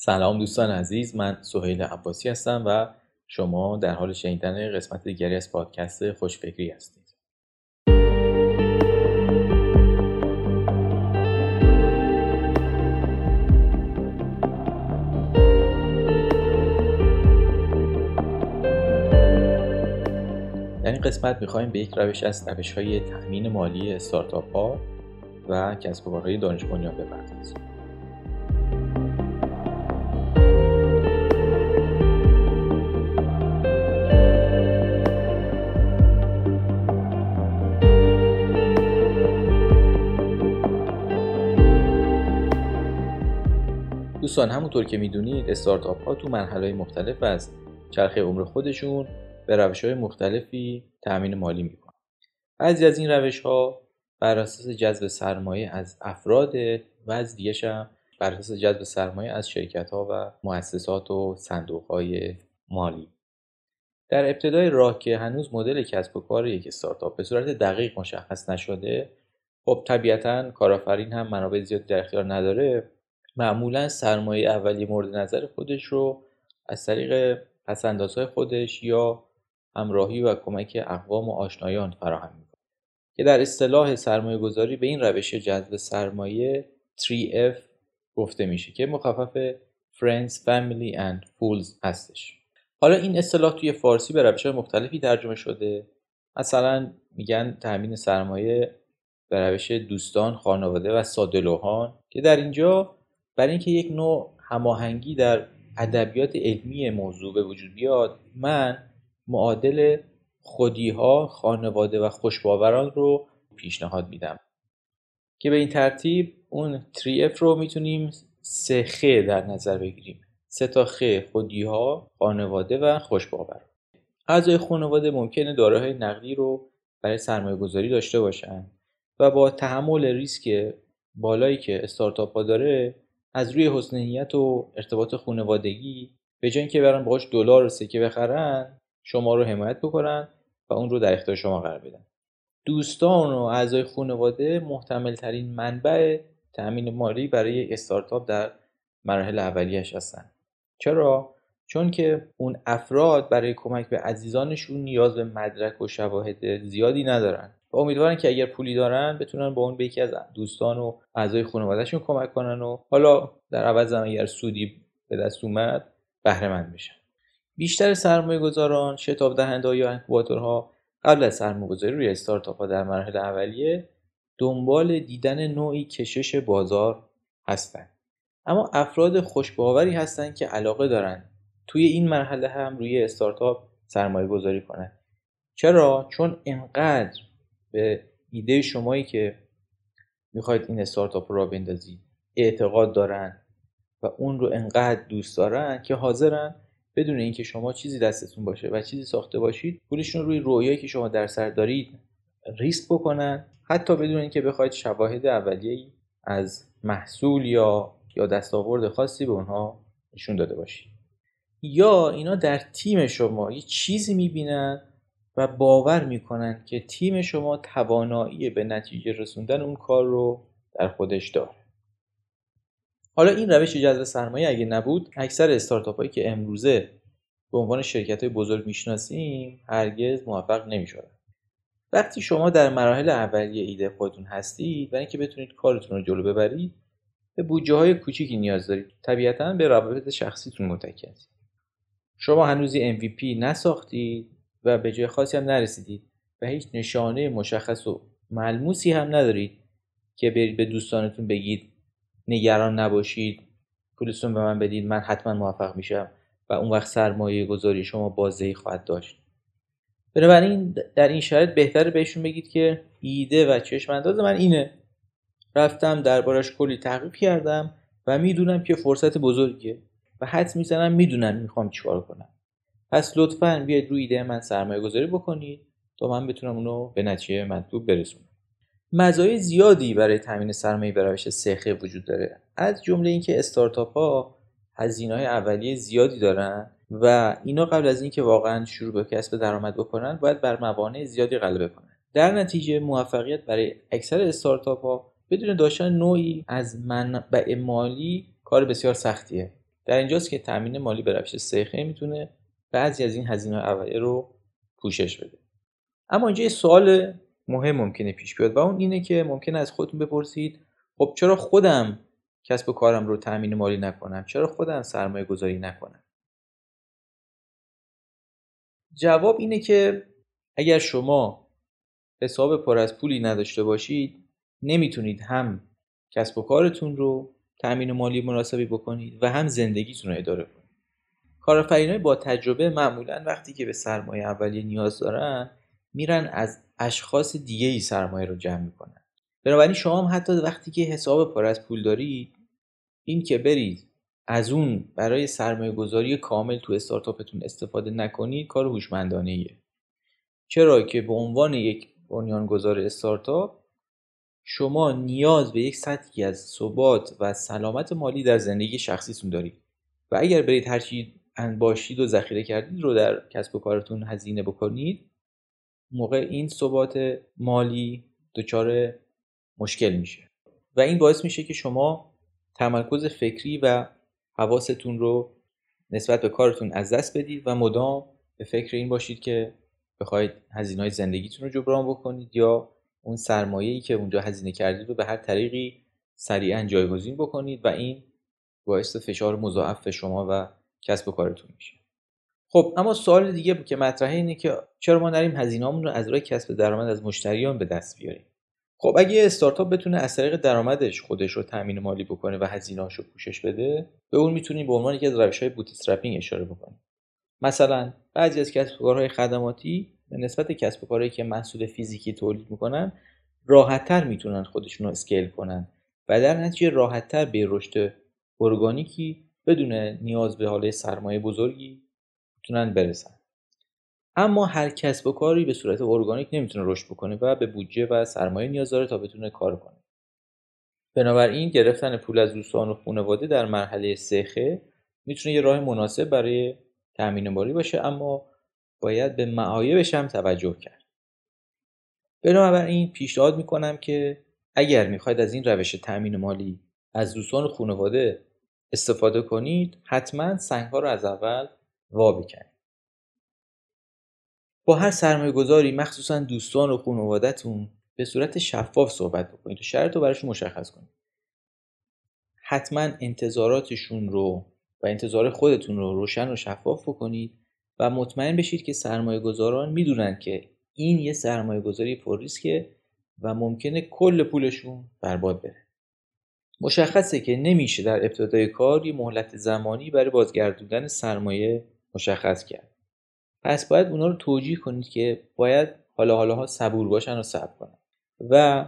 سلام دوستان عزیز من سهیل عباسی هستم و شما در حال شنیدن قسمت دیگری از پادکست خوشفکری هستید. در این قسمت می‌خوایم به یک روش از روش های تأمین مالی استارتاپ ها و کسب و کارهای دانش بنیان بپردازیم. دوستان همونطور که می‌دونید استارتاپ ها تو مرحله مختلف از چرخه عمر خودشون به روش های مختلفی تأمین مالی می‌کنن. بعضی از این روش ها بر اساس جذب سرمایه از افراد و دیگه بر اساس جذب سرمایه از شرکت ها و مؤسسات و صندوق های مالی. در ابتدای راه که هنوز مدل کسب و کار یک استارتاپ به صورت دقیق مشخص نشده خب طبیعتا کارآفرین هم منابع زیادی در اختیار نداره. معمولا سرمایه اولیه مورد نظر خودش رو از طریق پسندازهای خودش یا همراهی و کمک اقوام و آشنایان فراهم می‌کنه. که در اصطلاح سرمایه گذاری به این روش جذب سرمایه 3F گفته میشه که مخفف Friends, Family and Fools هستش. حالا این اصطلاح توی فارسی به روش مختلفی ترجمه شده. مثلا میگن تامین سرمایه به روش دوستان، خانواده و سادلوهان که در اینجا برای اینکه یک نوع هماهنگی در ادبیات علمی موضوع به وجود بیاد من معادل خودیها خانواده و خوشباوران رو پیشنهاد میدم. که به این ترتیب اون 3F رو می‌تونیم سه خ در نظر بگیریم. سه تا خ خودیها خانواده و خوشباور. اعضای خانواده ممکنه دارایهای نقدی رو برای سرمایه گذاری داشته باشن و با تحمل ریسک بالایی که استارتاپ ها داره از روی حسن نیت و ارتباط خانوادگی به جای اینکه برن باهاش دلار و سکه بخرن شما رو حمایت بکنن و اون رو در اختیار شما قرار بدن. دوستان و اعضای خانواده محتمل ترین منبع تأمین مالی برای استارتاپ در مراحل اولیش هستن. چرا؟ چون که اون افراد برای کمک به عزیزانشون نیاز به مدرک و شواهد زیادی ندارن. و امیدوارن که اگر پولی دارن بتونن با اون به یکی از دوستان و اعضای خانوادهشون کمک کنن و حالا در عوض هم اگر سودی به دست اومد بهره مند بشن. بیشتر سرمایه گذاران شتاب دهنده یا انکوباتورها قبل از سرمایه گذاری روی استارتاپ ها در مراحل اولیه دنبال دیدن نوعی کشش بازار هستند. اما افراد خوشباوری هستند که علاقه دارن توی این مرحله هم روی استارتاپ سرمایه گذاری کنند چرا؟ چون انقدر به ایده شمایی که می‌خواید این استارتاپ را بندازید اعتقاد دارن و اون رو انقدر دوست دارن که حاضرن بدون اینکه شما چیزی دستتون باشه و چیزی ساخته باشید پولشون روی رویایی که شما در سر دارید ریسک بکنن. حتی بدون اینکه بخواید شواهد اولیه‌ای از محصول یا یا دستاورد خاصی به اونها نشون داده باشید. یا اینا در تیم شما یه چیزی می‌بینن و باور می‌کنن که تیم شما توانایی به نتیجه رسوندن اون کار رو در خودش داره. حالا این روش جذب سرمایه اگه نبود اکثر استارتاپ هایی که امروزه به عنوان شرکت های بزرگ می‌شناسیم هرگز موفق نمی‌شدن. وقتی شما در مراحل اولیه ایده خودتون هستید برای اینکه بتونید کارتون رو جلو ببرید به بودجه های کوچیکی نیاز دارید. طبیعتا به روابط شخصیتون متکی هستید شما هنوز MVP نساختید. و به جای خاصی هم نرسیدید و هیچ نشانه مشخص و ملموسی هم ندارید که برید به دوستانتون بگید نگران نباشید پولتون به من بدید من حتما موفق میشم و اون وقت سرمایه گذاری شما بازدهی خواهد داشت. بنابراین در این شرایط بهتره بهشون بگید که ایده و چشم انداز من اینه. رفتم دربارش کلی تحقیق کردم و می‌دونم که فرصت بزرگیه و حد می‌زنم می‌دونم می‌خوام چیکار کنم. پس لطفا بیاید روی ایده من سرمایه گذاری بکنید تا من بتونم اونو به نتیجه مطلوب برسونم. مزایای زیادی برای تامین سرمایه به روش سخه وجود داره. از جمله اینکه استارتاپ ها هزینه های اولیه زیادی دارن و اینا قبل از اینکه واقعا شروع به کسب درآمد بکنن باید بر موانع زیادی غلبه کنن. در نتیجه موفقیت برای اکثر استارتاپ ها بدون داشتن نوعی از منبع مالی کار بسیار سختیه. در اینجاست که تامین مالی به روش سخه می‌تونه بعضی از این هزینه اولیه رو پوشش بده. اما اینجا یه سوال مهم ممکنه پیش بیاد و اون اینه که ممکنه از خودتون بپرسید خب چرا خودم کسب و کارم رو تامین مالی نکنم؟ چرا خودم سرمایه گذاری نکنم؟ جواب اینه که اگر شما حساب پر از پولی نداشته باشید نمی‌تونید هم کسب و کارتون رو تأمین مالی مناسبی بکنید و هم زندگیتون رو اداره کنید کارآفرینای با تجربه معمولا وقتی که به سرمایه اولیه نیاز دارن میرن از اشخاص دیگه ای سرمایه رو جمع می‌کنن. بنابراین شما هم حتی وقتی که حساب پر از پول دارید این که برید از اون برای سرمایه گذاری کامل تو استارتاپتون استفاده نکنید کار هوشمندانه ایه چرا که به عنوان یک بنیانگذار استارتاپ شما نیاز به یک سطحی از ثبات و سلامت مالی در زندگی شخصیتون دارید. و اگر برید هر چی انباشید و ذخیره کردید رو در کسب و کارتون هزینه بکنید موقع این ثبات مالی دچار مشکل میشه. و این باعث میشه که شما تمرکز فکری و حواستون رو نسبت به کارتون از دست بدید و مدام به فکر این باشید که بخواید هزینه های زندگیتون رو جبران بکنید یا اون سرمایه‌ای که اونجا هزینه کردید رو به هر طریقی سریعا جایگزین بکنید و این باعث فشار مضاعف شما و کسب و کارتون میشه. خب اما سوال دیگه که مطرحه اینه که چرا ما نریم هزینه‌مون رو از راه کسب درآمد از مشتریان به دست بیاریم؟ خب اگه استارتاپ بتونه از طریق درآمدش خودش رو تامین مالی بکنه و هزینه‌هاش پوشش بده به اون می‌تونیم به عنوان یکی از روش‌های bootstrapping اشاره بکنیم. مثلا بعضی از کسب و کارهای خدماتی به نسبت کسب و کارهایی که محصول فیزیکی تولید می‌کنن راحتتر می‌تونن خودشون رو اسکیل کنن و در نتیجه راحتتر به رشد ارگانیکی بدون نیاز به حاله سرمایه بزرگی می‌تونن برسن. اما هر کسب و کاری به صورت ارگانیک نمی‌تونه رشد بکنه و به بودجه و سرمایه نیاز داره تا بتونه کار کنه. بنابراین گرفتن پول از دوستان و خانواده در مرحله سخه می‌تونه یه راه مناسب برای تأمین مالی باشه اما باید به معایبش هم توجه کرد. بنابراین پیشنهاد می‌کنم که اگر می‌خواید از این روش تأمین مالی از دوستان و خانواده استفاده کنید حتما سنگ ها رو از اول وا بکنید با هر سرمایه گذاری مخصوصا دوستان و خانوادهتون به صورت شفاف صحبت بکنید و شرط رو براشون مشخص کنید. حتما انتظاراتشون رو و انتظار خودتون رو روشن و شفاف بکنید و مطمئن بشید که سرمایه گذاران می‌دونن که این یه سرمایه گذاری پر ریسکه و ممکنه کل پولشون برباد بره. مشخصه که نمیشه در ابتدای کار یه مهلت زمانی برای بازگردوندن سرمایه مشخص کرد. پس باید اونا رو توجیه کنید که باید حالا حالاها صبور باشن و صبر کنن. و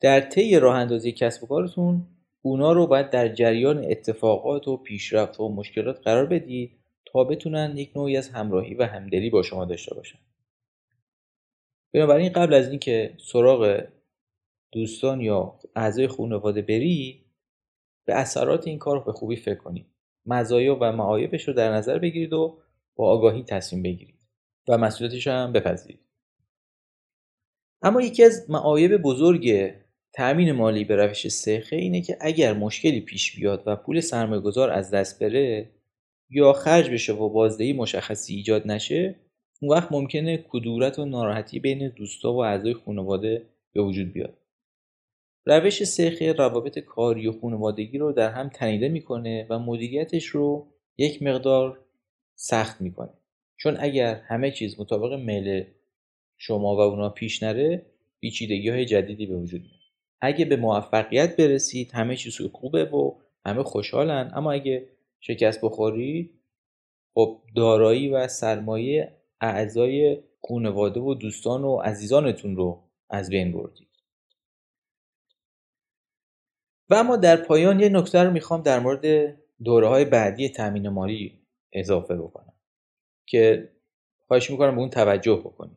در طی راه اندازی کسب و کارتون اونا رو باید در جریان اتفاقات و پیشرفت و مشکلات قرار بدید تا بتونن یک نوعی از همراهی و همدلی با شما داشته باشن. بنابراین قبل از اینکه سراغ دوستان یا اعضای خانواده بری به اثرات این کار به خوبی فکر کنید مزایا و معایبش رو در نظر بگیرید و با آگاهی تصمیم بگیرید و مسئولیتش هم بپذیرید. اما یکی از معایب بزرگ تأمین مالی به روش سخه اینه که اگر مشکلی پیش بیاد و پول سرمایه گذار از دست بره یا خرج بشه و بازدهی مشخصی ایجاد نشه اون وقت ممکنه کدورت و ناراحتی بین دوستا و اعضای خانواده به وجود بیاد. روش سخه روابط کاری و خانوادگی رو در هم تنیده می‌کنه و مدیریتش رو یک مقدار سخت می‌کنه. چون اگر همه چیز مطابق میل شما و اونا پیش نره پیچیدگی های جدیدی به وجود میاد. اگه به موفقیت برسید همه چیز خوبه و همه خوشحالن. اما اگه شکست بخورید خب دارایی و سرمایه اعضای خانواده و دوستان و عزیزانتون رو از بین بردید. و اما در پایان یه نکته رو می‌خوام در مورد دوره های بعدی تامین مالی اضافه بکنم که خواهش می‌کنم به اون توجه بکنید.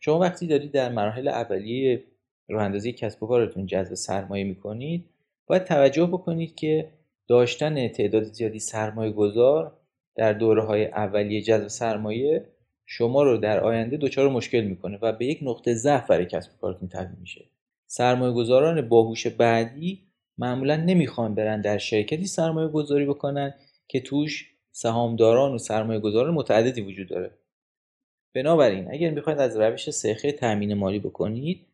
شما وقتی دارید در مراحل اولیه راه اندازی کسب و کارتون جذب سرمایه می‌کنید باید توجه بکنید که داشتن تعداد زیادی سرمایه گذار در دوره های اولیه جذب سرمایه شما رو در آینده دچار مشکل می‌کنه و به یک نقطه ضعف برای کسب و کارتون تبدیل میشه. سرمایه گذاران باهوش بعدی معمولا نمی‌خوان برن در شرکتی سرمایه گذاری بکنن که توش سهامداران و سرمایه گذاران متعددی وجود داره. بنابراین اگر می‌خواید از روش سخه تأمین مالی بکنید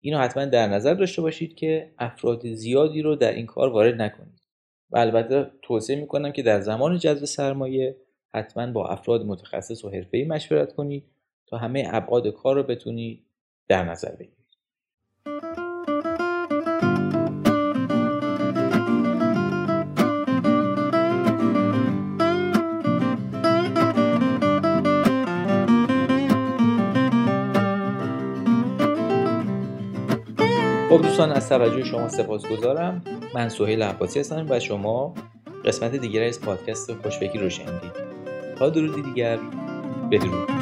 اینو حتما در نظر داشته باشید که افراد زیادی رو در این کار وارد نکنید. و البته توصیه می‌کنم که در زمان جذب سرمایه حتما با افراد متخصص و حرفه‌ای مشورت کنید تا همه ابعاد کار رو بتونید در نظر بگیرید. خب دوستان از توجه شما سپاس گذارم من سهیل عباسی هستم و شما قسمت دیگر از پادکست خوشفکری رو شنیدید. تا درودی دیگر بدرود.